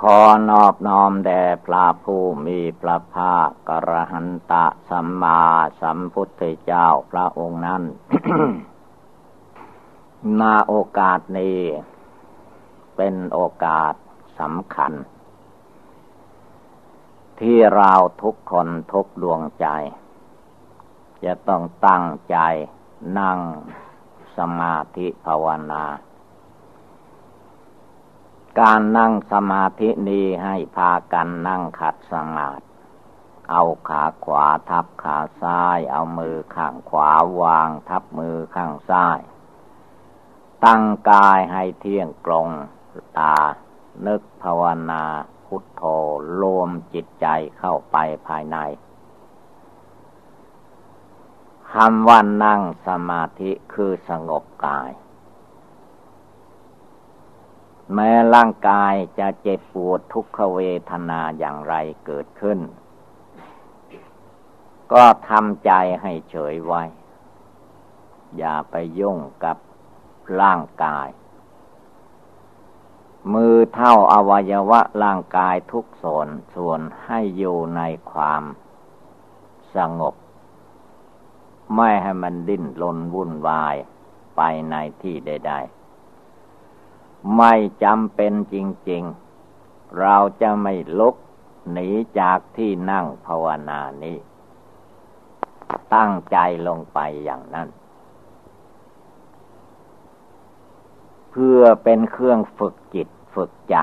ขอนอบน้อมแด่พระผู้มีพระภาคกระหันตะสัมมาสัมพุทธเจ้าพระองค์นั้นนาโอกาสนี้ เป็นโอกาสสำคัญ ที่เราทุกคนทุกดวงใจ จะต้องตั้งใจนั่งสมาธิภาวนา การนั่งสมาธินี้ให้พากันนั่งขัดสมาธิเอาขาขวาทับขาซ้าย เอามือข้างขวาวางทับมือข้างซ้าย ตั้งกายให้เที่ยงตรงตา นึกภาวนาพุทโธรวมจิตใจเข้าไปภายในคำว่านั่งสมาธิคือสงบกาย แม้ร่างกายจะเจ็บปวดทุกขเวทนาอย่างไรเกิดขึ้น ก็ทำใจให้เฉยไว้ อย่าไปยุ่งกับร่างกาย มือเท่าอวัยวะร่างกายทุกส่วนส่วนให้อยู่ในความสงบ ไม่ให้มันดิ้นรนวุ่นวายไปในที่ใด ๆ ไม่จำเป็นจริง ๆ เราจะไม่ลุกหนีจากที่นั่งภาวนานี้ ตั้งใจลงไปอย่างนั้น เพื่อเป็นเครื่องฝึกจิตฝึกใจ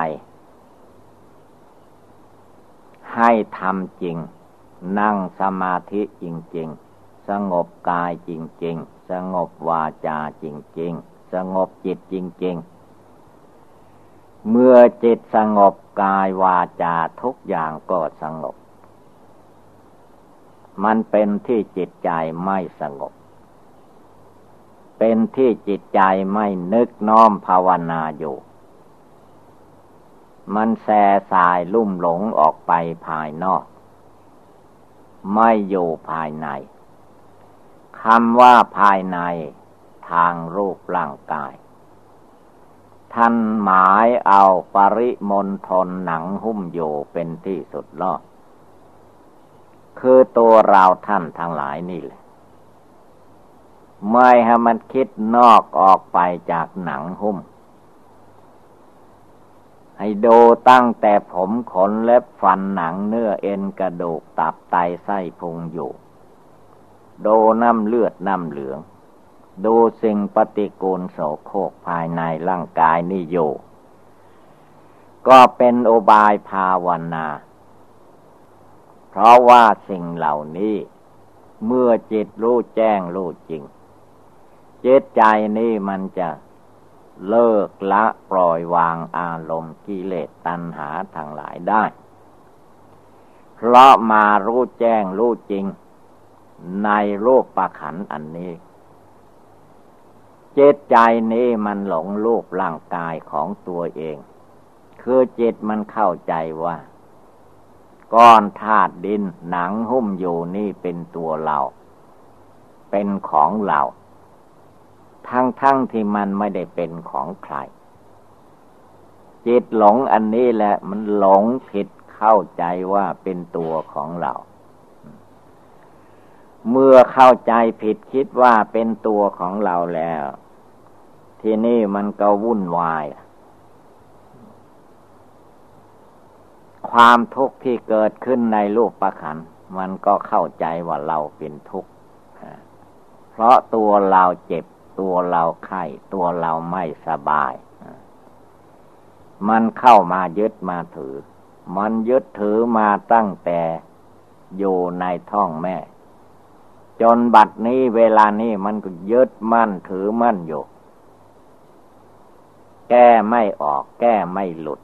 ให้ทำจริง นั่งสมาธิจริง ๆ สงบกายจริง ๆ สงบวาจาจริง ๆ สงบจิตจริง ๆ เมื่อจิตสงบกายวาจาทุกอย่างก็สงบ มันเป็นที่จิตใจไม่สงบ เป็นที่จิตใจไม่นึกน้อมภาวนาอยู่ มันแส่สายลุ่มหลงออกไปภายนอก ไม่อยู่ภายในคำว่าภายในทางรูปร่างกาย ท่านหมายเอาปริมณฑลหนังหุ้มอยู่เป็นที่สุดลอดคือตัวเราท่านทั้งหลายนี่แหละ ไม่ให้มันคิดนอกออกไปจากหนังหุ้ม ให้ดูตั้งแต่ผมขนเล็บฟันหนังเนื้อเอ็นกระดูกตับไตไส้พุงอยู่ ดูน้ำเลือดน้ำเหลือง ดูสิ่งปฏิกูลโสโครกภายในร่างกายนี่อยู่ ก็เป็นโอบายภาวนา เพราะว่าสิ่งเหล่านี้เมื่อจิตรู้แจ้งรู้จริงจิตใจนี่มันจะเลิกละปล่อยวางอารมณ์กิเลสตัณหาทางหลายได้ เพราะมารู้แจ้งรู้จริง ในรูปประขันอันนี้ จิตใจนี้มันหลงรูปร่างกายของตัวเอง คือจิตมันเข้าใจว่า ก้อนธาตุดินหนังหุ้มอยู่นี่เป็นตัวเรา เป็นของเรา ทั้งๆทที่มันไม่ได้เป็นของใคร จิตหลงอันนี้แหละมันหลงผิดเข้าใจว่าเป็นตัวของเราเมื่อเข้าใจผิดคิดว่าเป็นตัวของเราแล้ว ทีนี้มันก็วุ่นวาย ความทุกข์ที่เกิดขึ้นในรูปประขัน มันก็เข้าใจว่าเราเป็นทุกข์ เพราะตัวเราเจ็บ ตัวเราไข้ ตัวเราไม่สบาย มันเข้ามายึดมาถือ มันยึดถือมาตั้งแต่อยู่ในท้องแม่ จนบัดนี้เวลานี้มันก็ยึดมั่นถือมั่นอยู่ แก้ไม่ออก แก้ไม่หลุด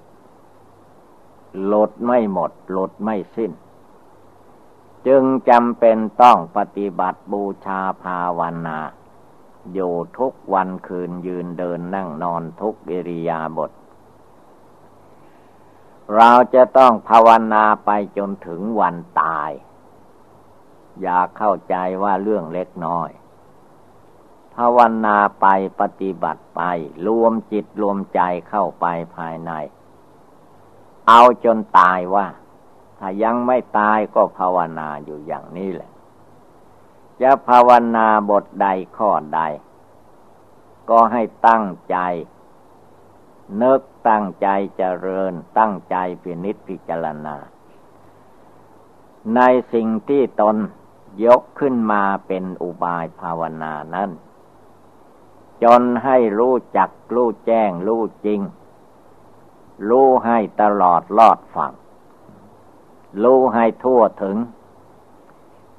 หลุดไม่หมด หลุดไม่สิ้น จึงจำเป็นต้องปฏิบัติบูชาภาวนา อยู่ทุกวันคืนยืนเดินนั่งนอนทุกอิริยาบถเราจะต้องภาวนาไปจนถึงวันตาย อย่าเข้าใจว่าเรื่องเล็กน้อยาวนาไปปฏิบัติไป รวมจิตรวมใจเข้าไปภายใน เอาจนตายว่า ถ้ายังไม่ตายก็ภาวนาอยู่อย่างนี้แหละ จะภาวนาบทใดข้อใด ก็ให้ตั้งใจนึกตั้งใจเจริญ ตั้งใจพินิจพิจารณา ในสิ่งที่ตนยกขึ้นมาเป็นอุบายภาวนานั้น จนให้รู้จักรู้แจ้งรู้จริง รู้ให้ตลอดลอดฝังรู้ให้ทั่วถึง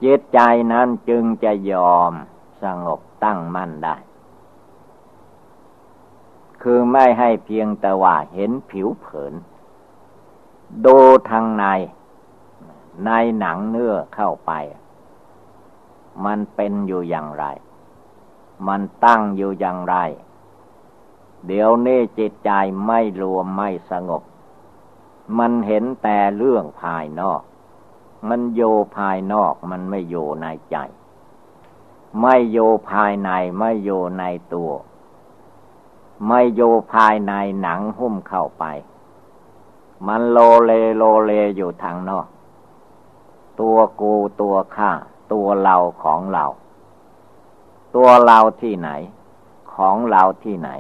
จิตใจนั้นจึงจะยอมสงบตั้งมั่นได้ คือไม่ให้เพียงแต่ว่าเห็นผิวเผิน ดูทางใน ในหนังเนื้อเข้าไป มันเป็นอยู่อย่างไร มันตั้งอยู่อย่างไร เดี๋ยวนี้จิตใจไม่รวมไม่สงบ มันเห็นแต่เรื่องภายนอก มันโยภายนอกมันไม่โยในใจ ไม่โยภายในไม่โยในตัว ไม่อยู่ภายในหนังหุ้มเข้าไป มันโลเลโลเลอยู่ทางนอก ตัวกูตัวข้าตัวเราของเรา ตัวเราที่ไหน ของเราที่ไหน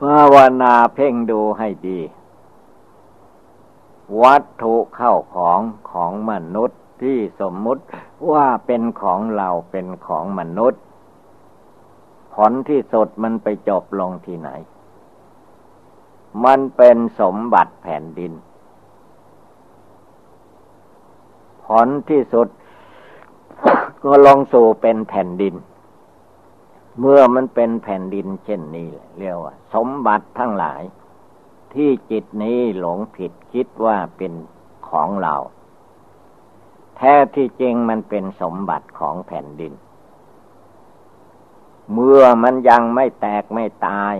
ภาวนาเพ่งดูให้ดี วัตถุเข้าของของมนุษย์ที่สมมุติว่าเป็นของเราเป็นของมนุษย์ ผลที่สุดมันไปจบลงที่ไหน มันเป็นสมบัติแผ่นดิน ผลที่สุด ก็ลงสู่เป็นแผ่นดิน เมื่อมันเป็นแผ่นดินเช่นนี้เรียกว่า สมบัติทั้งหลาย ที่จิตนี้หลงผิดคิดว่าเป็นของเรา แท้ที่จริงมันเป็นสมบัติของแผ่นดิน เมื่อมันยังไม่แตกไม่ตาย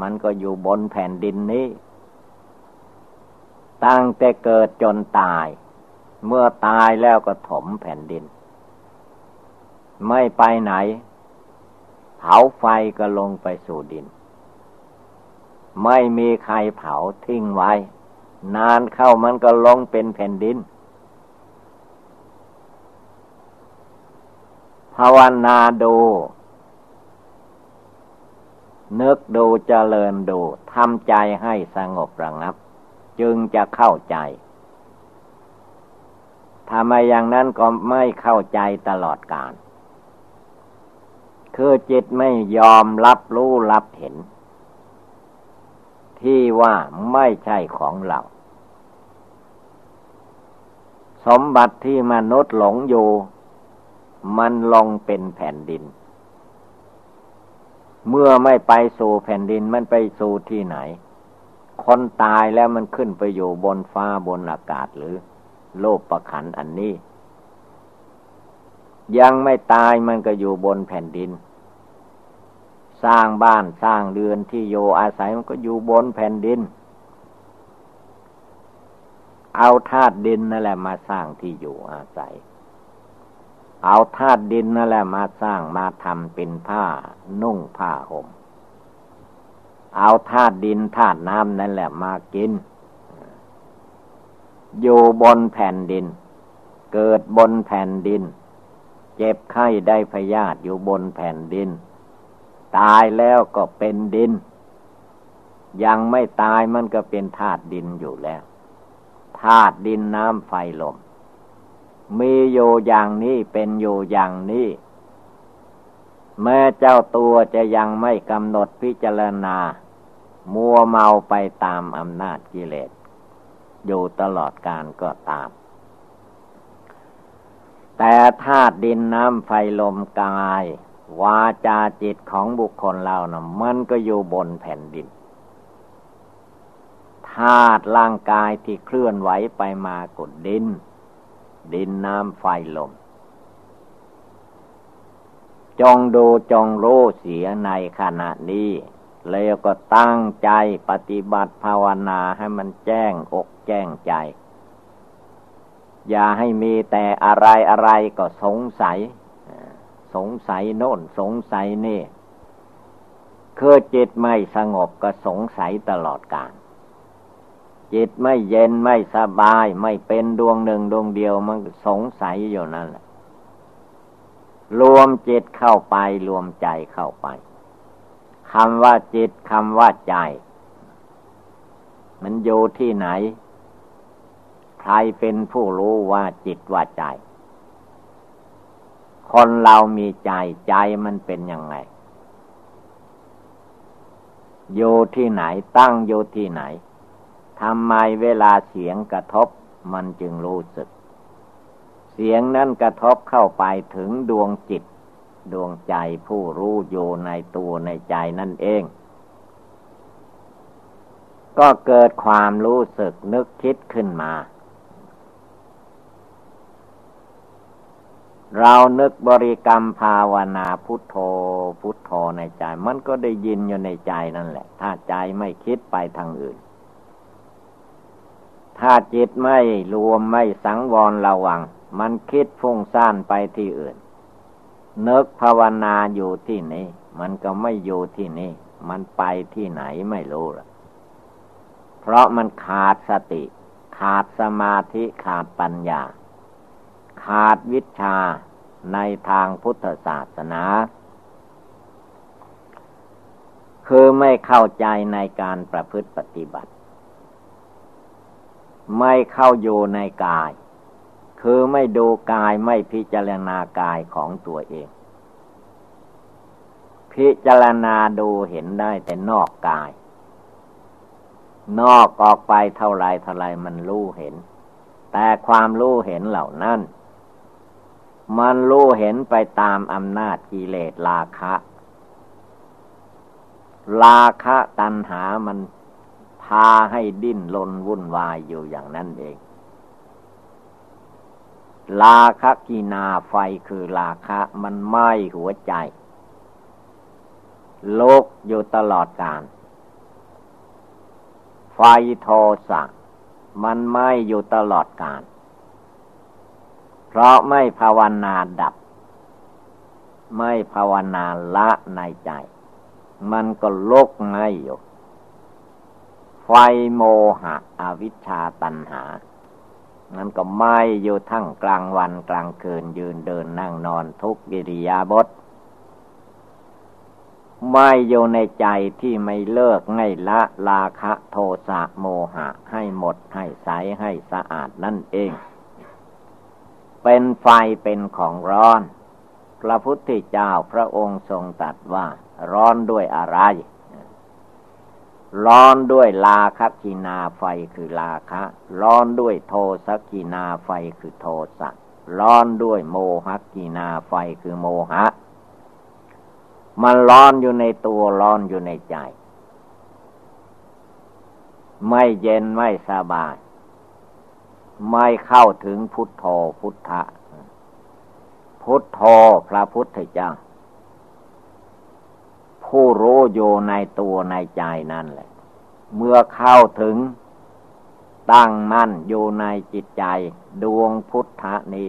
มันก็อยู่บนแผ่นดินนี้ ตั้งแต่เกิดจนตาย เมื่อตายแล้วก็ถมแผ่นดิน ไม่ไปไหน เผาไฟก็ลงไปสู่ดิน ไม่มีใครเผาทิ้งไว้ นานเข้ามันก็ลงเป็นแผ่นดินภาวนาดูนึกดูเจริญดูทำใจให้สงบระงับ จึงจะเข้าใจทำไมอย่างนั้นก็ไม่เข้าใจตลอดกาล คือจิตไม่ยอมรับรู้รับเห็น ที่ว่าไม่ใช่ของเรา สมบัติที่มนุษย์หลงอยู่ มันลงเป็นแผ่นดิน เมื่อไม่ไปสู่แผ่นดินมันไปสู่ที่ไหน คนตายแล้วมันขึ้นไปอยู่บนฟ้าบนอากาศหรือ โลกประขันอันนี้ยังไม่ตายมันก็อยู่บนแผ่นดิน สร้างบ้านสร้างเรือนที่โยอาศัยมันก็อยู่บนแผ่นดิน เอาธาตุดินนั่นแหละมาสร้างที่อยู่อาศัย เอาธาตุดินนั่นแหละมาสร้างมาทำเป็นผ้านุ่งผ้าห่ม เอาธาตุดินธาตุน้ำนั่นแหละมากิน อยู่บนแผ่นดิน เกิดบนแผ่นดิน เจ็บไข้ได้พยาธิอยู่บนแผ่นดิน ตายแล้วก็เป็นดิน ยังไม่ตายมันก็เป็นธาตุดินอยู่แล้วธาตุดินน้ำไฟลม มีอยู่อย่างนี้เป็นอยู่อย่างนี้แม้เจ้าตัวจะยังไม่กำหนดพิจารณา มัวเมาไปตามอำนาจกิเลส อยู่ตลอดการก็ตาม แต่ธาตุดินน้ำไฟลมกาย วาจาจิตของบุคคลเรานะ่ะมันก็อยู่บนแผ่นดินธาตุร่างกายที่เคลื่อนไหวไปมากดดิน ดินน้ำไฟลม จงดูจงรู้เสียในขณะนี้ แล้วก็ตั้งใจปฏิบัติภาวนาให้มันแจ้งอกแจ้งใจ อย่าให้มีแต่อะไรอะไรก็สงสัย สงสัยโน่นสงสัยนี่คือจิตไม่สงบก็สงสัยตลอดกาลจิตไม่เย็นไม่สบายไม่เป็นดวงหนึ่งดวงเดียวมันสงสัยอยู่นั่นแหละรวมจิตเข้าไปรวมใจเข้าไปคำว่าจิตคำว่าใจ มันอยู่ที่ไหน ใครเป็นผู้รู้ว่าจิตว่าใจ คนเรามีใจใจมันเป็นยังไง อยู่ที่ไหนตั้งอยู่ที่ไหนทำไมเวลาเสียงกระทบมันจึงรู้สึก เสียงนั้นกระทบเข้าไปถึงดวงจิต ดวงใจผู้รู้อยู่ในตัวในใจนั่นเอง ก็เกิดความรู้สึกนึกคิดขึ้นมา เรานึกบริกรรมภาวนาพุทโธ พุทโธในใจ มันก็ได้ยินอยู่ในใจนั่นแหละ ถ้าใจไม่คิดไปทางอื่น ถ้าจิตไม่รวมไม่สังวรระวัง มันคิดฟุ้งซ่านไปที่อื่น นึกภาวนาอยู่ที่นี้ มันก็ไม่อยู่ที่นี่ มันไปที่ไหนไม่รู้ละเพราะมันขาดสติ ขาดสมาธิขาดปัญญา ขาดวิชาในทางพุทธศาสนา คือไม่เข้าใจในการประพฤติปฏิบัติ ไม่เข้าอยู่ในกาย คือไม่ดูกายไม่พิจารณากายของตัวเอง พิจารณาดูเห็นได้แต่นอกกาย นอกออกไปเท่าไรเท่าไรมันรู้เห็น แต่ความรู้เห็นเหล่านั้น มันรู้เห็นไปตามอำนาจกิเลสราคะ ราคะตัณหามันพาให้ดิ้นลนวุ่นวายอยู่อย่างนั้นเอง ราคะกีนาไฟคือราคะมันไหม้หัวใจ โลกอยู่ตลอดกาลไฟโทสะมันไหม้อยู่ตลอดกาล เพราะไม่ภาวนาดับ ไม่ภาวนาละในใจ มันก็ลกไงอยู่ไฟโมหะอวิชชาตันหามันก็ไหมอยู่ทั้งกลางวันกลางคืนยืนเดินนั่งนอนทุกกิริยาบทไหม้อยู่ในใจที่ไม่เลิกไงละราคะโทสะโมหะให้หมดให้ใสให้สะอาดนั่นเอง เป็นไฟเป็นของร้อน พระพุทธเจ้าพระองค์ทรงตรัสว่า ร้อนด้วยอะไร ร้อนด้วยราคัคคินาไฟคือราคะ ร้อนด้วยโทสัคคินาไฟคือโทสะร้อนด้วยโมหกินาไฟคือโมหะ มันร้อนอยู่ในตัวร้อนอยู่ในใจ ไม่เย็นไม่สบาย ไม่เข้าถึงพุทโธพุทธะ พุทโธพระพุทธเจ้า ผู้รู้อยู่ในตัวในใจนั่นแหละ เมื่อเข้าถึง ตั้งมั่นอยู่ในจิตใจ ดวงพุทธะนี้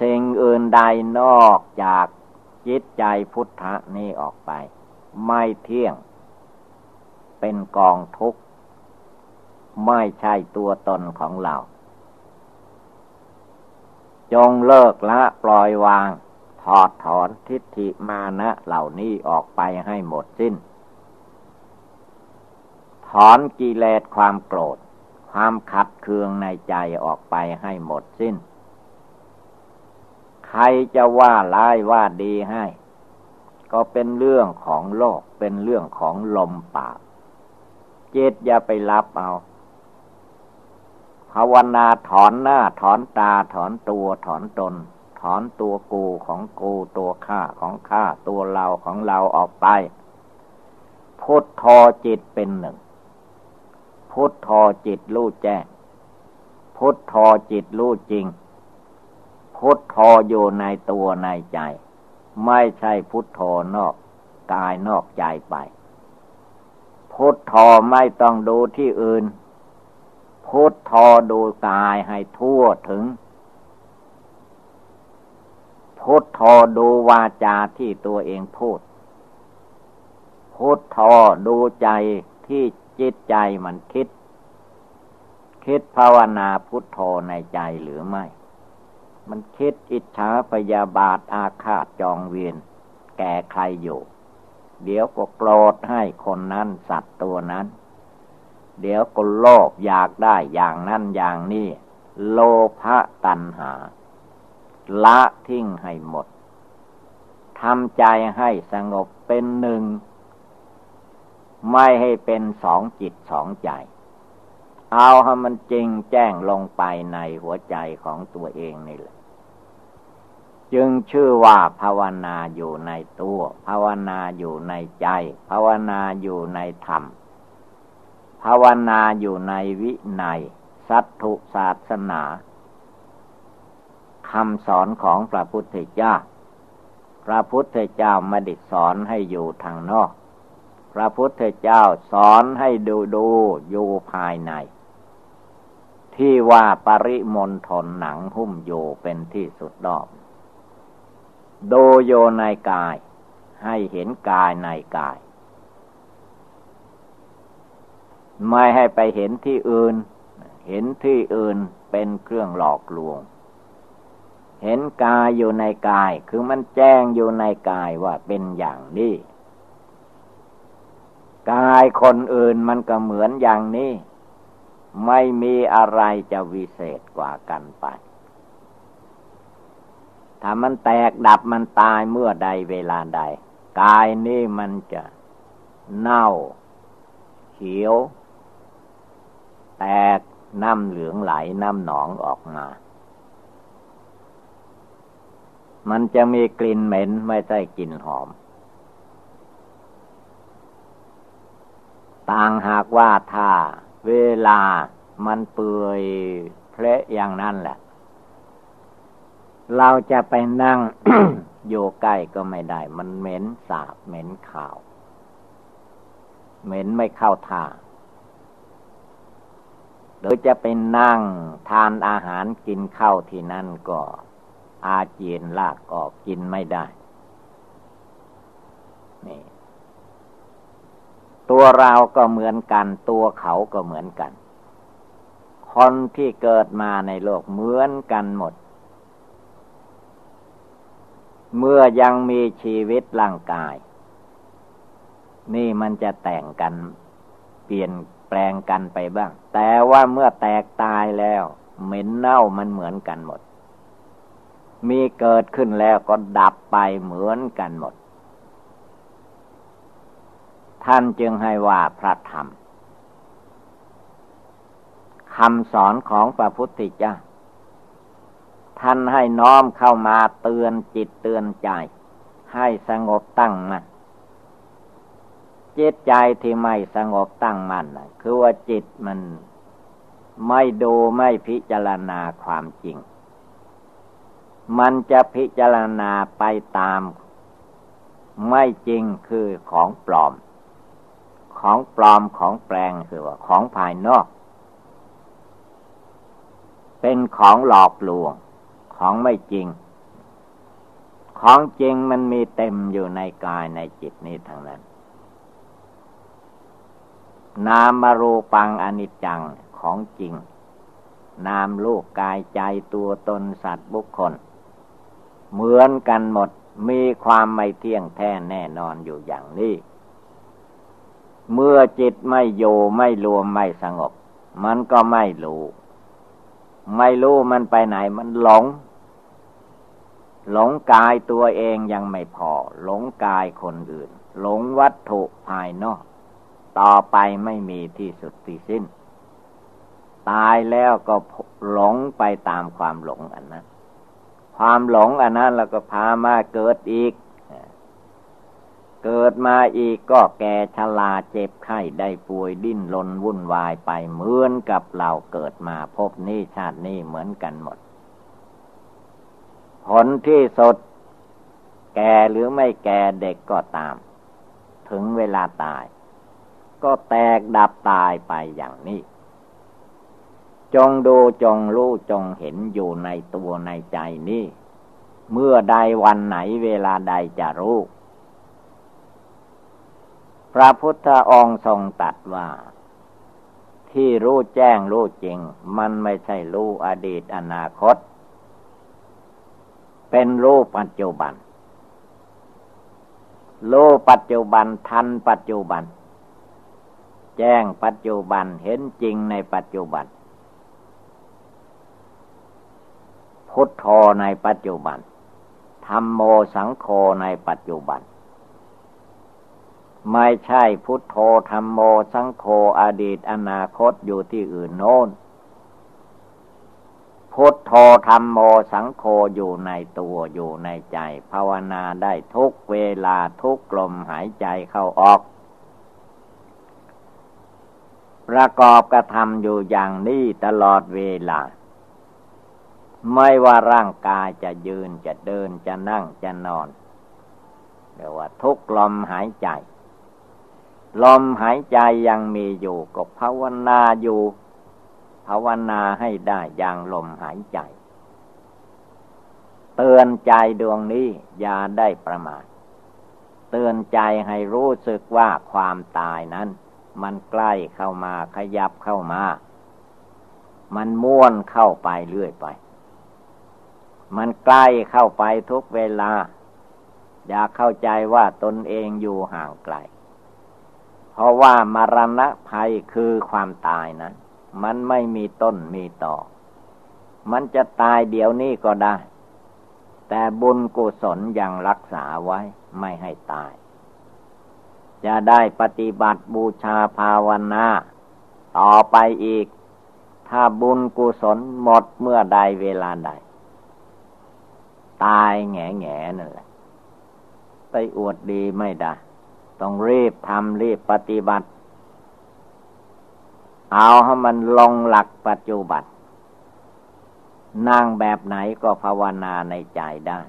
สิ่งอื่นใดนอกจากจิตใจพุทธะนี้ออกไป ไม่เที่ยง เป็นกองทุกข์ ไม่ใช่ตัวตนของเรา จงเลิกละปล่อยวาง ถอดถอนทิฏฐิมานะเหล่านี้ออกไปให้หมดสิ้น ถอนกิเลสความโกรธ ความขัดเคืองในใจออกไปให้หมดสิ้น ใครจะว่าร้ายว่าดีให้ ก็เป็นเรื่องของโลกเป็นเรื่องของลมปากเจตอย่าไปรับเอา ภาวนาถอนหน้า ถอนตาถอนตัวถอนตน ถอนตัวกูของกูตัวข้าของข้าตัวเราของเราออกไป พุทโธจิตเป็นหนึ่ง พุทโธจิตรู้แจ้ง พุทโธจิตรู้จริง พุทโธอยู่ในตัวในใจ ไม่ใช่พุทโธนอกกายนอกใจไป พุทโธไม่ต้องดูที่อื่น พุทโธดูกายให้ทั่วถึง พุทโธดูวาจาที่ตัวเองพูด พุทโธดูใจที่จิตใจมันคิด คิดภาวนาพุทโธในใจหรือไม่ มันคิดอิจฉาพยาบาทอาฆาตจองเวียน แก่ใครอยู่ เดี๋ยวก็โกรธให้คนนั้นสัตว์ตัวนั้น เดี๋ยวก็โลภอยากได้อย่างนั้นอย่างนี้ โลภะตัณหา ละทิ้งให้หมดทำใจให้สงบเป็นหนึ่ง ไม่ให้เป็นสองจิตสองใจ เอาให้มันจริงแจ้งลงไปในหัวใจของตัวเองนี่แหละ จึงชื่อว่าภาวนาอยู่ในตัว ภาวนาอยู่ในใจ ภาวนาอยู่ในธรรม ภาวนาอยู่ในวิในสัตถุศาสนาคำสอนของพระพุทธเจ้า พระพุทธเจ้าไม่ได้สอนให้อยู่ทางนอก พระพุทธเจ้าสอนให้ดูดูอยู่ภายใน ที่ว่าปริมณฑลหนังหุ้มอยู่เป็นที่สุดดอกดูโยในกาย ให้เห็นกายในกาย ไม่ให้ไปเห็นที่อื่น เห็นที่อื่นเป็นเครื่องหลอกลวง เห็นกายอยู่ในกาย คือมันแจ้งอยู่ในกายว่าเป็นอย่างนี้กายคนอื่นมันก็เหมือนอย่างนี้ ไม่มีอะไรจะวิเศษกว่ากันไป ถ้ามันแตกดับมันตายเมื่อใดเวลาใด กายนี่มันจะเน่า เขียว กน้ำเหลืองไหลน้ำหนองออกมา มันจะมีกลิ่นเหม็นไม่ใช่กลิ่นหอม ต่างหากว่าถ้าเวลามันเปื่อยเพละอย่างนั้นแหละ เราจะไปนั่งอยู่ใกล้ก็ไม่ได้ มันเหม็นสาบเหม็นข่าว เหม็นไม่เข้าท่า หรือจะไปนั่งทานอาหารกินข้าวที่นั่นก็ อาเจียนลากออกกินไม่ได้นี่ตัวเราก็เหมือนกัน ตัวเขาก็เหมือนกัน คนที่เกิดมาในโลกเหมือนกันหมด เมื่อยังมีชีวิตร่างกาย นี่มันจะแต่งกันเปลี่ยน ลงกันไปบ้าง แต่ว่าเมื่อแตกตายแล้ว เหม็นเน่ามันเหมือนกันหมด มีเกิดขึ้นแล้วก็ดับไปเหมือนกันหมด ท่านจึงให้ว่าพระธรรมคำสอนของพระพุทธเจ้าท่านให้น้อมเข้ามาเตือนจิตเตือนใจ ให้สงบตั้งมัน่น จิตใจที่ไม่สงบตั้งมั่นคือว่าจิตมันไม่ดูไม่พิจารณาความจริง มันจะพิจารณาไปตาม ไม่จริงคือของปลอม ของปลอมของแปลงคือว่าของภายนอก เป็นของหลอกลวง ของไม่จริง ของจริงมันมีเต็มอยู่ในกายในจิตนี้ทั้งนั้น นามารูปังอนิจจังของจริง นามลูกกายใจตัวตนสัตว์บุคคล เหมือนกันหมดมีความไม่เที่ยงแท้แน่นอนอยู่อย่างนี้ เมื่อจิตไม่โยไม่รวมไม่สงบ มันก็ไม่รู้ ไม่รู้มันไปไหนมันหลง หลงกายตัวเองยังไม่พอ หลงกายคนอื่น หลงวัตถุภายนอก ต่อไปไม่มีที่สุดที่สิ้น ตายแล้วก็หลงไปตามความหลงอันนั้น ความหลงอันนั้นเราก็พามาเกิดอีก เกิดมาอีกก็แก่ชราเจ็บไข้ได้ป่วยดิ้นรนวุ่นวายไปเหมือนกับเราเกิดมาพบนี้ชาตินี้เหมือนกันหมด ผลที่สดแก่หรือไม่แก่เด็กก็ตาม ถึงเวลาตาย ก็แตกดับตายไปอย่างนี้ จงดูจงรู้จงเห็นอยู่ในตัวในใจนี้ เมื่อใดวันไหนเวลาใดจะรู้ พระพุทธองค์ทรงตัดว่า ที่รู้แจ้งรู้จริง มันไม่ใช่รู้อดีตอนาคต เป็นรู้ปัจจุบันรู้ปัจจุบันทันปัจจุบัน แจ้งปัจจุบันเห็นจริงในปัจจุบัน พุทโธในปัจจุบันธรรมโมสังโฆในปัจจุบัน ไม่ใช่พุทโธธรรมโมสังโฆอดีตอนาคตอยู่ที่อื่นโน้น พุทโธธรรมโมสังโฆอยู่ในตัวอยู่ในใจ ภาวนาได้ทุกเวลาทุกลมหายใจเข้าออก ประกอบกระทำอยู่อย่างนี้ตลอดเวลา ไม่ว่าร่างกายจะยืนจะเดินจะนั่งจะนอนเรียกว่าทุกลมหายใจ ลมหายใจยังมีอยู่ก็ภาวนาอยู่ ภาวนาให้ได้อย่างลมหายใจ เตือนใจดวงนี้อย่าได้ประมาทเตือนใจให้รู้สึกว่าความตายนั้น มันใกล้เข้ามาขยับเข้ามา มันม้วนเข้าไปเรื่อยไป มันใกล้เข้าไปทุกเวลา อย่าเข้าใจว่าตนเองอยู่ห่างไกล เพราะว่ามรณะภัยคือความตายนะ มันไม่มีต้นมีต่อ มันจะตายเดี๋ยวนี้ก็ได้ แต่บุญกุศลยังรักษาไว้ไม่ให้ตาย จะได้ปฏิบัติบูชาภาวนา ต่อไปอีก ถ้าบุญกุศลหมดเมื่อใดเวลาใด ตายแง่แง่นั่นแหละ ไปอวดดีไม่ได้ ต้องรีบทำรีบปฏิบัติ เอาให้มันลงหลักปัจจุบันนั่งแบบไหนก็ภาวนาในใจได้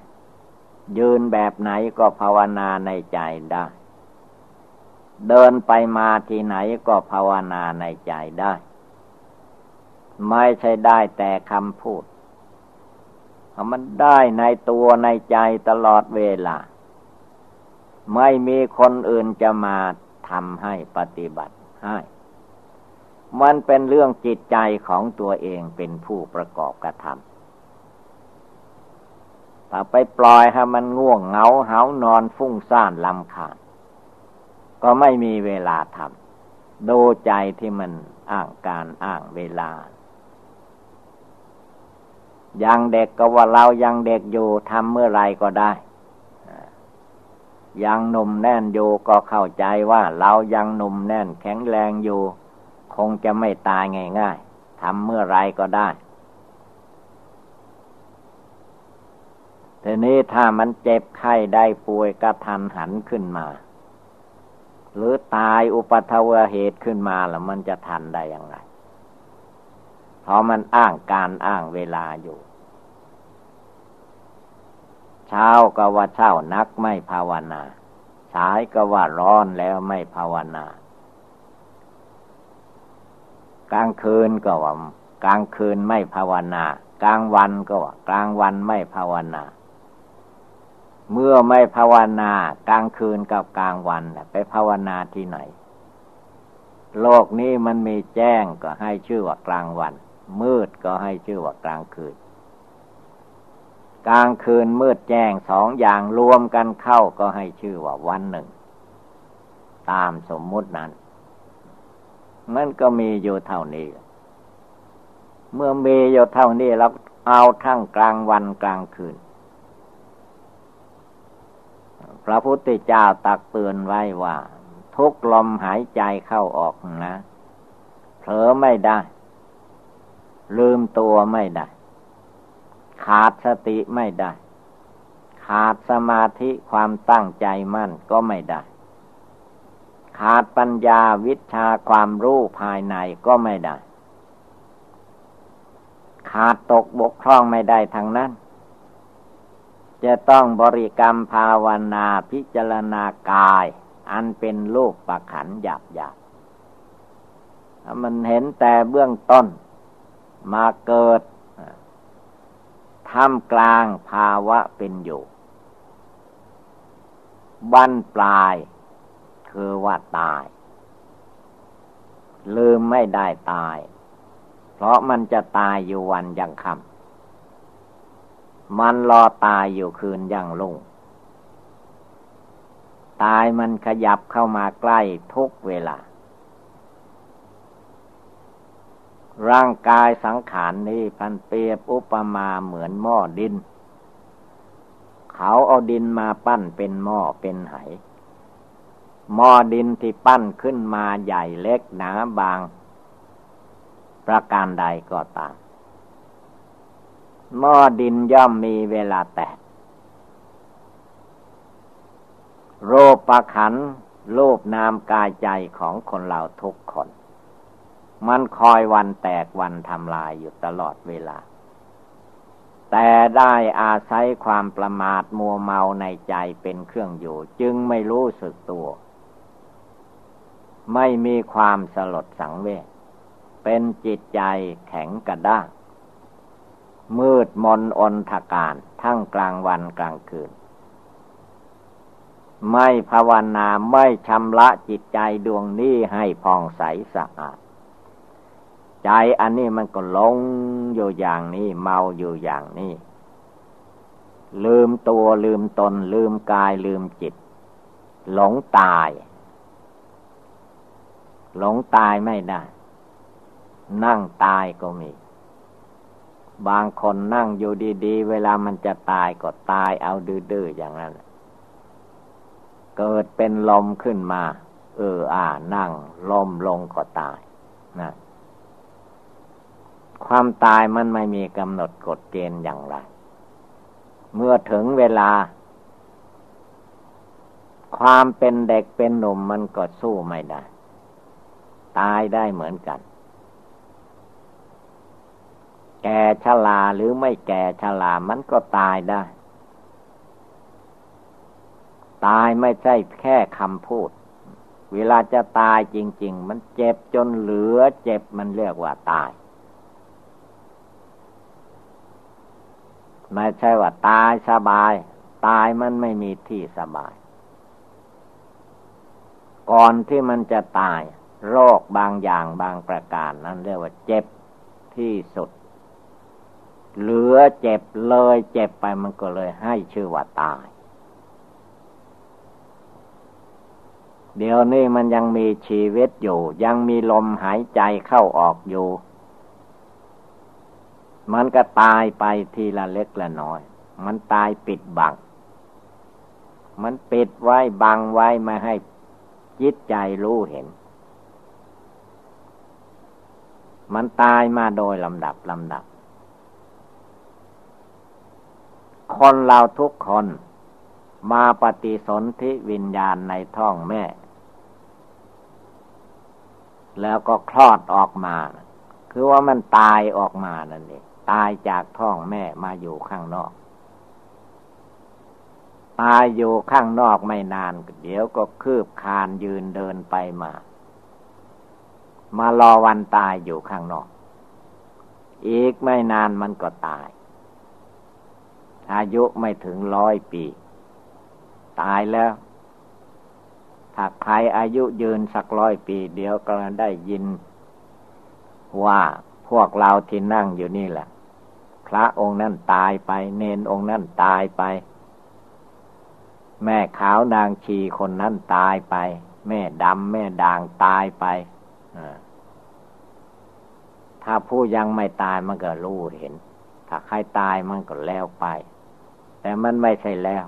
ยืนแบบไหนก็ภาวนาในใจได้ เดินไปมาที่ไหนก็ภาวนาในใจได้ ไม่ใช่ได้แต่คำพูดมันได้ในตัวในใจตลอดเวลา ไม่มีคนอื่นจะมาทำให้ปฏิบัติให้ มันเป็นเรื่องจิตใจของตัวเองเป็นผู้ประกอบกระทำถ้าไปปล่อยให้มันง่วงเหงาเหานอนฟุ้งซ่านลำคาญ ก็ไม่มีเวลาทำดูใจที่มันอ้างการอ้างเวลายังเด็กก็ว่าเรายังเด็กอยู่ทำเมื่อไรก็ได้ยังหนุ่มแน่นอยู่ก็เข้าใจว่าเรายังหนุ่มแน่นแข็งแรงอยู่ คงจะไม่ตายง่ายๆทำเมื่อไรก็ได้ทีนี้ถ้ามันเจ็บไข้ได้ป่วยกระทันหันขึ้นมา หรือตายอุปัทวเหตุขึ้นมาแล้วมันจะทันได้อย่างไรเพราะมันอ้างการอ้างเวลาอยู่เช้าก็ว่าเช้านักไม่ภาวนา สายก็ว่าร้อนแล้วไม่ภาวนา กลางคืนก็ว่ากลางคืนไม่ภาวนากลางวันก็ว่ากลางวันไม่ภาวนา เมื่อไม่ภาวนากลางคืนกับกลางวันไปภาวนาที่ไหน โลกนี้มันมีแจ้งก็ให้ชื่อว่ากลางวัน มืดก็ให้ชื่อว่ากลางคืน กลางคืนมืดแจ้งสองอย่างรวมกันเข้าก็ให้ชื่อว่าวันหนึ่ง ตามสมมุตินั้น มันก็มีอยู่เท่านี้ เมื่อมีอยู่เท่านี้เราเอาทั้งกลางวันกลางคืน พระพุทธเจ้าตักเตือนไว้ว่า ทุกลมหายใจเข้าออกนะ เผลอไม่ได้ ลืมตัวไม่ได้ ขาดสติไม่ได้ ขาดสมาธิความตั้งใจมั่นก็ไม่ได้ ขาดปัญญาวิชาความรู้ภายในก็ไม่ได้ ขาดตกบกพร่องไม่ได้ทางนั้น จะต้องบริกรรมภาวนาพิจารณากาย อันเป็นลูกประขันหยาบหยาบมันเห็นแต่เบื้องต้น มาเกิดท่ามกลางภาวะเป็นอยู่บั้นปลายคือว่าตาย ลืมไม่ได้ตาย เพราะมันจะตายอยู่วันยังคำ มันรอตายอยู่คืนยังลุงตายมันขยับเข้ามาใกล้ทุกเวลา ร่างกายสังขารนนี้พันเปรียบอุปมาเหมือนหม้อดิน เขาเอาดินมาปั้นเป็นหม้อเป็นไหหม้อดินที่ปั้นขึ้นมาใหญ่เล็กหนาบาง ประการใดก็ตาม หม้อดินย่อมมีเวลาแตก โรปประขันรูปนามกายใจของคนเราทุกคน มันคอยวันแตกวันทำลายอยู่ตลอดเวลา แต่ได้อาศัยความประมาทมัวเมาในใจเป็นเครื่องอยู่ จึงไม่รู้สึกตัว ไม่มีความสลดสังเวชเป็นจิตใจแข็งกระด้าง มืดมนอนทการ ทั้งกลางวันกลางคืน ไม่ภาวนาไม่ชำระจิตใจดวงนี้ให้ผ่องใสสะอาด ใจอันนี้มันก็หลงอยู่อย่างนี้เมาอยู่อย่างนี้ ลืมตัวลืมตน ลืมกายลืมจิต หลงตาย หลงตายไม่ได้ นั่งตายก็มี บางคนนั่งอยู่ดี ๆ เวลามันจะตายก็ตายเอาดื้อๆอย่างนั้น เกิดเป็นลมขึ้นมา เอออ่านั่งลมลงก็ตายนะความตายมันไม่มีกำหนดกฎเกณฑ์อย่างไร เมื่อถึงเวลา ความเป็นเด็กเป็นหนุ่มมันก็สู้ไม่ได้ ตายได้เหมือนกัน แก่ชราหรือไม่แก่ชรามันก็ตายได้ ตายไม่ใช่แค่คำพูด เวลาจะตายจริง ๆ มันเจ็บจนเหลือเจ็บมันเรียกว่าตาย ไม่ใช่ว่าตายสบาย ตายมันไม่มีที่สบาย ก่อนที่มันจะตาย โรคบางอย่างบางประการนั้นเรียกว่าเจ็บที่สุด เหลือเจ็บเลยเจ็บไปมันก็เลยให้ชื่อว่าตาย เดี๋ยวนี้มันยังมีชีวิตอยู่ ยังมีลมหายใจเข้าออกอยู่ มันก็ตายไปทีละเล็กละน้อย มันตายปิดบัง มันปิดไว้บังไว้ไม่ให้จิตใจรู้เห็น มันตายมาโดยลำดับลำดับ คนเราทุกคนมาปฏิสนธิวิญญาณในท้องแม่ แล้วก็คลอดออกมา คือว่ามันตายออกมานั่นเองตายจากท้องแม่มาอยู่ข้างนอก ตายอยู่ข้างนอกไม่นาน เดี๋ยวก็คืบคานยืนเดินไปมา มารอวันตายอยู่ข้างนอก อีกไม่นานมันก็ตาย อายุไม่ถึงร้อยปี ตายแล้ว ถ้าใครอายุยืนสักร้อยปี เดี๋ยวก็ได้ยิน ว่าพวกเราที่นั่งอยู่นี่แหละ พระองค์นั้นตายไป เนนองค์นั้นตายไป แม่ขาวนางชีคนนั้นตายไป แม่ดำแม่ด่างตายไปถ้าผู้ยังไม่ตายมันก็รู้เห็น ถ้าใครตายมันก็แล้วไป แต่มันไม่ใช่แล้ว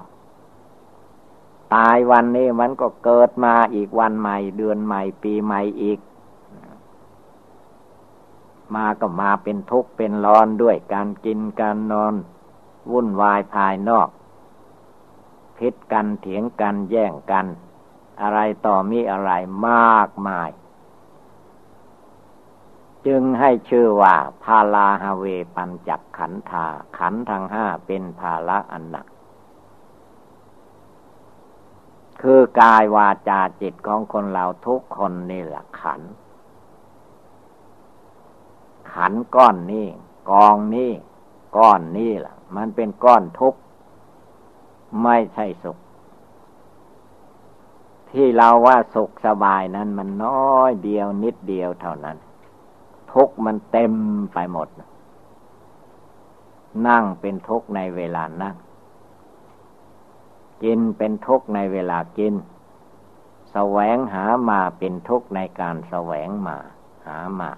ตายวันนี้มันก็เกิดมาอีกวันใหม่ เดือนใหม่ ปีใหม่อีก มาก็มาเป็นทุกข์เป็นร้อนด้วยการกินการนอน วุ่นวายภายนอกพิษกันเถียงกันแย่งกัน อะไรต่อมีอะไรมากมาย จึงให้ชื่อว่าพาลาฮาเวปัญจักขันธาขันทั้งห้าเป็นภาละอันหนัก คือกายวาจาจิตของคนเราทุกคนนี่แหละขัน ขันก้อนนี้กองนี้ก้อนนี้ล่ะ มันเป็นก้อนทุกข์ไม่ใช่สุข ที่เราว่าสุขสบายนั้นมันน้อยเดียวนิดเดียวเท่านั้น ทุกมันเต็มไปหมด นั่งเป็นทุกในเวลานั่ง กินเป็นทุกในเวลากินแสวงหามาเป็นทุกในการแสวงมา หามา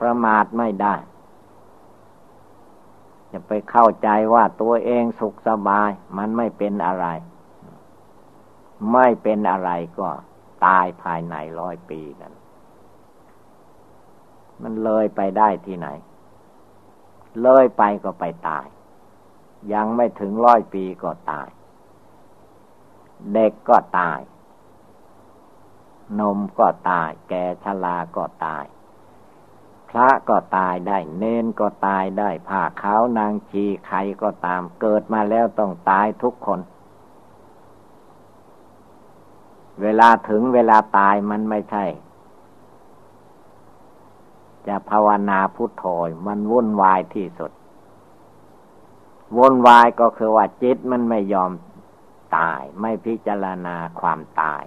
ประมาทไม่ได้จะไปเข้าใจว่าตัวเองสุขสบาย มันไม่เป็นอะไร ไม่เป็นอะไรก็ตายภายในร้อยปีนั้น มันเลยไปได้ที่ไหน เลยไปก็ไปตาย ยังไม่ถึงร้อยปีก็ตาย เด็กก็ตาย นมก็ตาย แก่ชราก็ตาย พระก็ตายได้ เนนก็ตายได้ผ้าขาวนางชีใครก็ตาม เกิดมาแล้วต้องตายทุกคนเวลาถึงเวลาตายมันไม่ใช่ จะภาวนาพุทโธมันวุ่นวายที่สุด วุ่นวายก็คือว่าจิตมันไม่ยอมตาย ไม่พิจารณาความตาย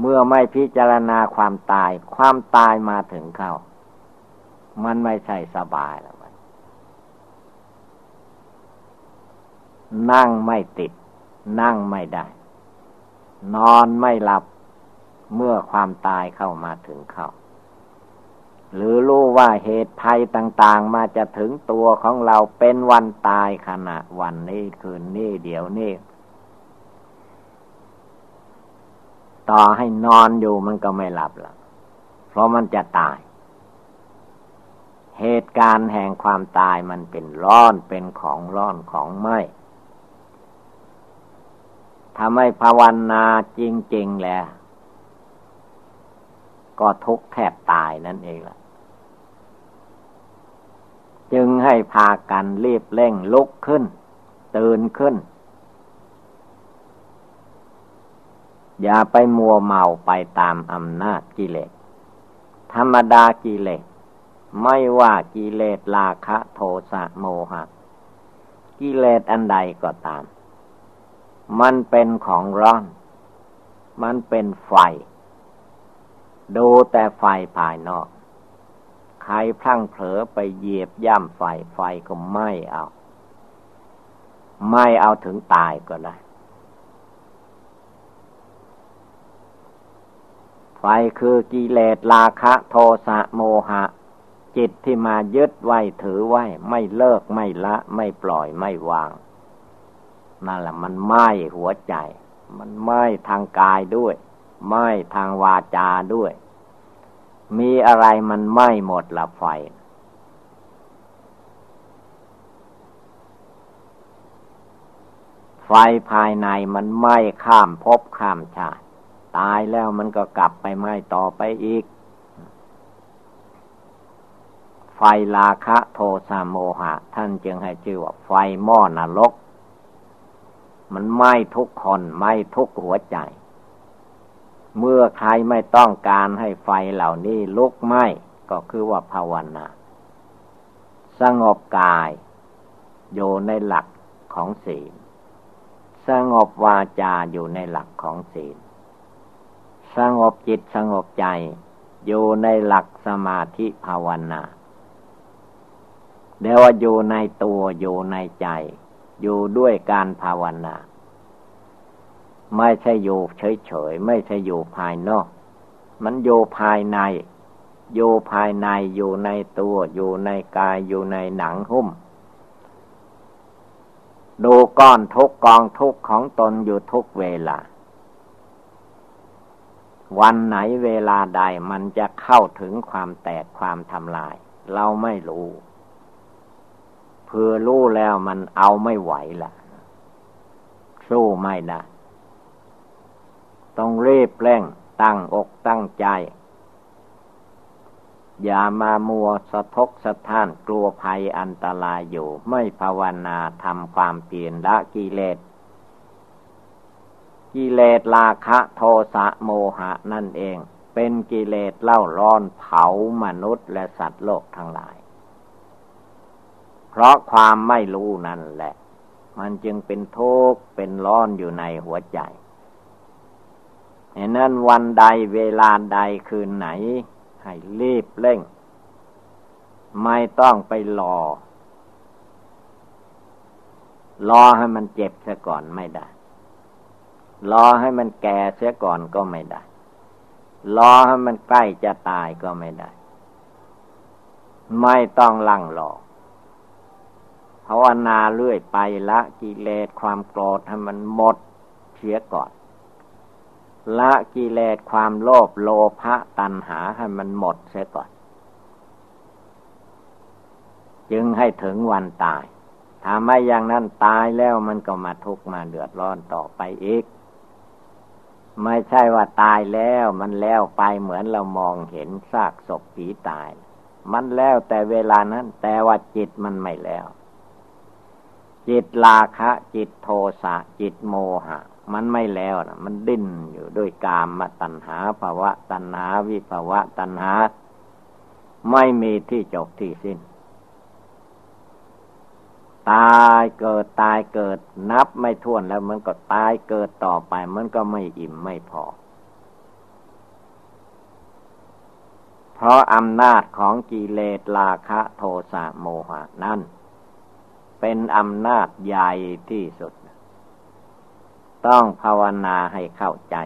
เมื่อไม่พิจารณาความตาย ความตายมาถึงเข้า มันไม่ใช่สบายแล้วมันนั่งไม่ติด นั่งไม่ได้ นอนไม่หลับ เมื่อความตายเข้ามาถึงเข้า หรือรู้ว่าเหตุภัยต่างๆ มาจะถึงตัวของเราเป็นวันตายขณะวันนี้คืนนี้เดี๋ยวนี้ ต่อให้นอนอยู่มันก็ไม่หลับละเพราะมันจะตาย เหตุการณ์แห่งความตายมันเป็นร้อนเป็นของร้อนของไหมทำให้ภาวนาจริง ๆ แล้ว ก็ทุกแทบตายนั่นเองล่ะ จึงให้พากันรีบเร่งลุกขึ้น ตื่นขึ้น อย่าไปมัวเมาไปตามอำนาจกิเลส ธรรมดากิเลส ไม่ว่ากิเลสราคะโทสะโมหะ กิเลสอันใดก็ตาม มันเป็นของร้อน มันเป็นไฟ ดูแต่ไฟภายนอก รพลั้งเผลอไปเหยียบย่ำไฟไฟก็ไม่เอา ไม่เอาถึงตายก็ได้ไฟคือกิเลสราคะโทสะโมหะ จิตที่มายึดไว้ถือไว้ ไม่เลิกไม่ละ ไม่ปล่อยไม่วาง นั่นแหละมันไหม้หัวใจ มันไหม้ทางกายด้วยไหม้ทางวาจาด้วย มีอะไรมันไหม้หมดละไฟ ไฟภายในมันไหม้ข้ามภพข้ามชาติตายแล้วมันก็กลับไปไหม้ต่อไปอีก ไฟลาคะโทสะโมหะ ท่านจึงให้ชื่อว่า ไฟหม้อนรก มันไหม้ทุกคนไหม้ทุกหัวใจ เมื่อใครไม่ต้องการให้ไฟเหล่านี้ลุกไหม้ก็คือว่าภาวนา สงบกาย อยู่ในหลักของศีล สงบวาจาอยู่ในหลักของศีล สงบจิตสงบใจ อยู่ในหลักสมาธิภาวนาเดี๋ยวว่าอยู่ในตัวอยู่ในใจ อยู่ด้วยการภาวนา ไม่ใช่อยู่เฉยๆ ไม่ใช่อยู่ภายนอก มันอยู่ภายใน อยู่ภายในอยู่ในตัว อยู่ในกายอยู่ในหนังหุ้ม ดูก้อนทุกกองทุกของตนอยู่ทุกเวลา วันไหนเวลาใดมันจะเข้าถึงความแตกความทำลาย เราไม่รู้เพื่อรู้แล้วมันเอาไม่ไหวละสู้ไม่ได้ ต้องรีบเร่งตั้งอกตั้งใจ อย่ามามัวสะทกสะท้านกลัวภัยอันตรายอยู่ ไม่ภาวนาทำความเปลี่ยนละกิเลส กิเลสราคะโทสะโมหะนั่นเอง เป็นกิเลสเล่าร้อนเผามนุษย์และสัตว์โลกทั้งหลาย เพราะความไม่รู้นั่นแหละ มันจึงเป็นทุกข์เป็นร้อนอยู่ในหัวใจ นั้นวันใดเวลาใดคืนไหน ให้รีบเร่ง ไม่ต้องไปรอ รอให้มันเจ็บซะก่อนไม่ได้ รอให้มันแก่เสียก่อนก็ไม่ได้ รอให้มันใกล้จะตายก็ไม่ได้ ไม่ต้องลังรอภาวนาเรื่อยไปละกิเลสความโกรธให้มันหมดเสียก่อน ละกิเลสความโลภโลภะตัณหาให้มันหมดเสียก่อน จึงให้ถึงวันตาย ถ้าไม่อย่างนั้นตายแล้วมันก็มาทุกข์มาเดือดร้อนต่อไปอีก ไม่ใช่ว่าตายแล้วมันแล้วไปเหมือนเรามองเห็นซากศพผีตาย มันแล้วแต่เวลานั้น แต่ว่าจิตมันไม่แล้ว จิตราคะ จิตโทสะจิตโมหะ มันไม่แล้วนะมันดิ้นอยู่ด้วยกามมาตัณหาภาวะตัณหาวิภาวะตัณหา ไม่มีที่จบที่สิ้น ตายเกิดตายเกิดนับไม่ถ้วนแล้วมันก็ตายเกิดต่อไป มันก็ไม่อิ่มไม่พอ เพราะอำนาจของกิเลสราคะโทสะโมหะนั่นเป็นอำนาจใหญ่ที่สุด ต้องภาวนาให้เข้าใจ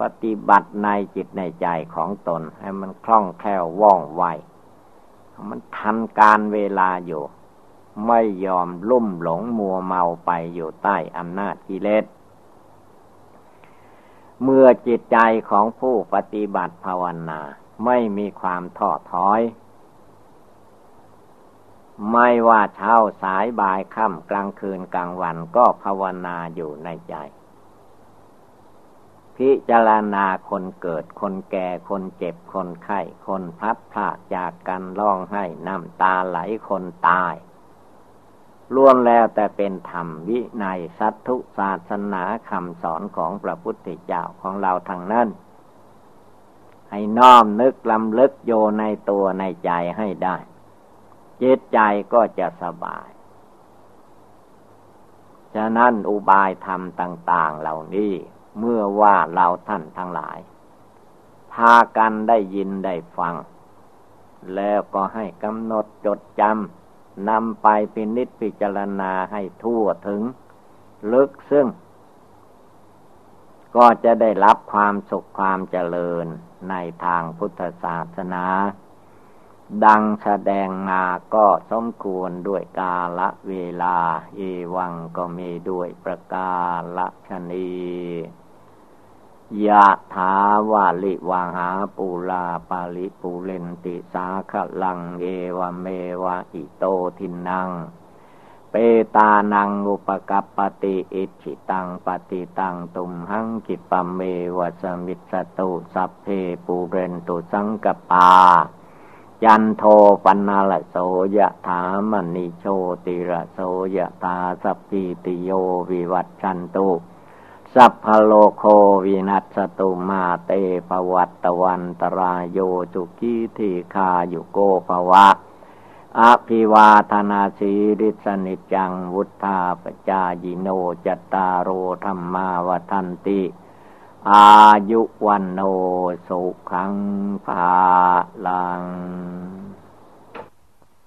ปฏิบัติในจิตในใจของตน ให้มันคล่องแคล่วว่องไว มันทันการเวลาอยู่ ไม่ยอมลุ่มหลงมัวเมาไปอยู่ใต้อำนาจกิเลสเมื่อจิตใจของผู้ปฏิบัติภาวนา ไม่มีความท้อถอย ไม่ว่าเช้าสายบ่ายค่ำกลางคืนกลางวันก็ภาวนาอยู่ในใจ พิจารณาคนเกิดคนแก่คนเจ็บคนไข้ คนพัดพลาดจากกันร้องให้น้ำตาไหลคนตายล้วนแล้วแต่เป็นธรรมวิในสัตถุศาสนาคำสอนของพระพุทธเจ้าของเราทางนั้น ให้น้อมนึกลำลึกโยในตัวในใจให้ได้ จิตใจก็จะสบาย ฉะนั้นอุบายธรรมต่าง ๆ เหล่านี้เมื่อว่าเราท่านทั้งหลาย พากันได้ยินได้ฟัง แล้วก็ให้กำหนดจดจำนำไปพินิจพิจารณาให้ทั่วถึง ลึกซึ่ง ก็จะได้รับความสุขความเจริญในทางพุทธศาสนา ดังแสดงมาก็สมควรด้วยกาละเวลา เอวังก็มีด้วยประกาละชนียะถาวาลิวาหาปูราปะริปูเรนติสาคะรัง เอวะเมวะอิโตทินนัง เปตานังอุปะกัปปะติอิจฉิตังปัตถิตังตุมหัง ขิปปะเมวะ สะมิชฌะตุสัพเพปูเรนตุสังกัปปา จันโทปัณณะระโสยะถา มะณิโชติระโสยะถาสัพพีติโยวิวัชชันตุสัพพโลโควินัสตุมาเตปวัตตวันตรายโยจุกีทีคาอยู่โกภวะ อภิวาธนาสีริสนิจังวุธาปจายิโนจตารโรธรรมาวทันติ อายุวันโนสุขังภาลัง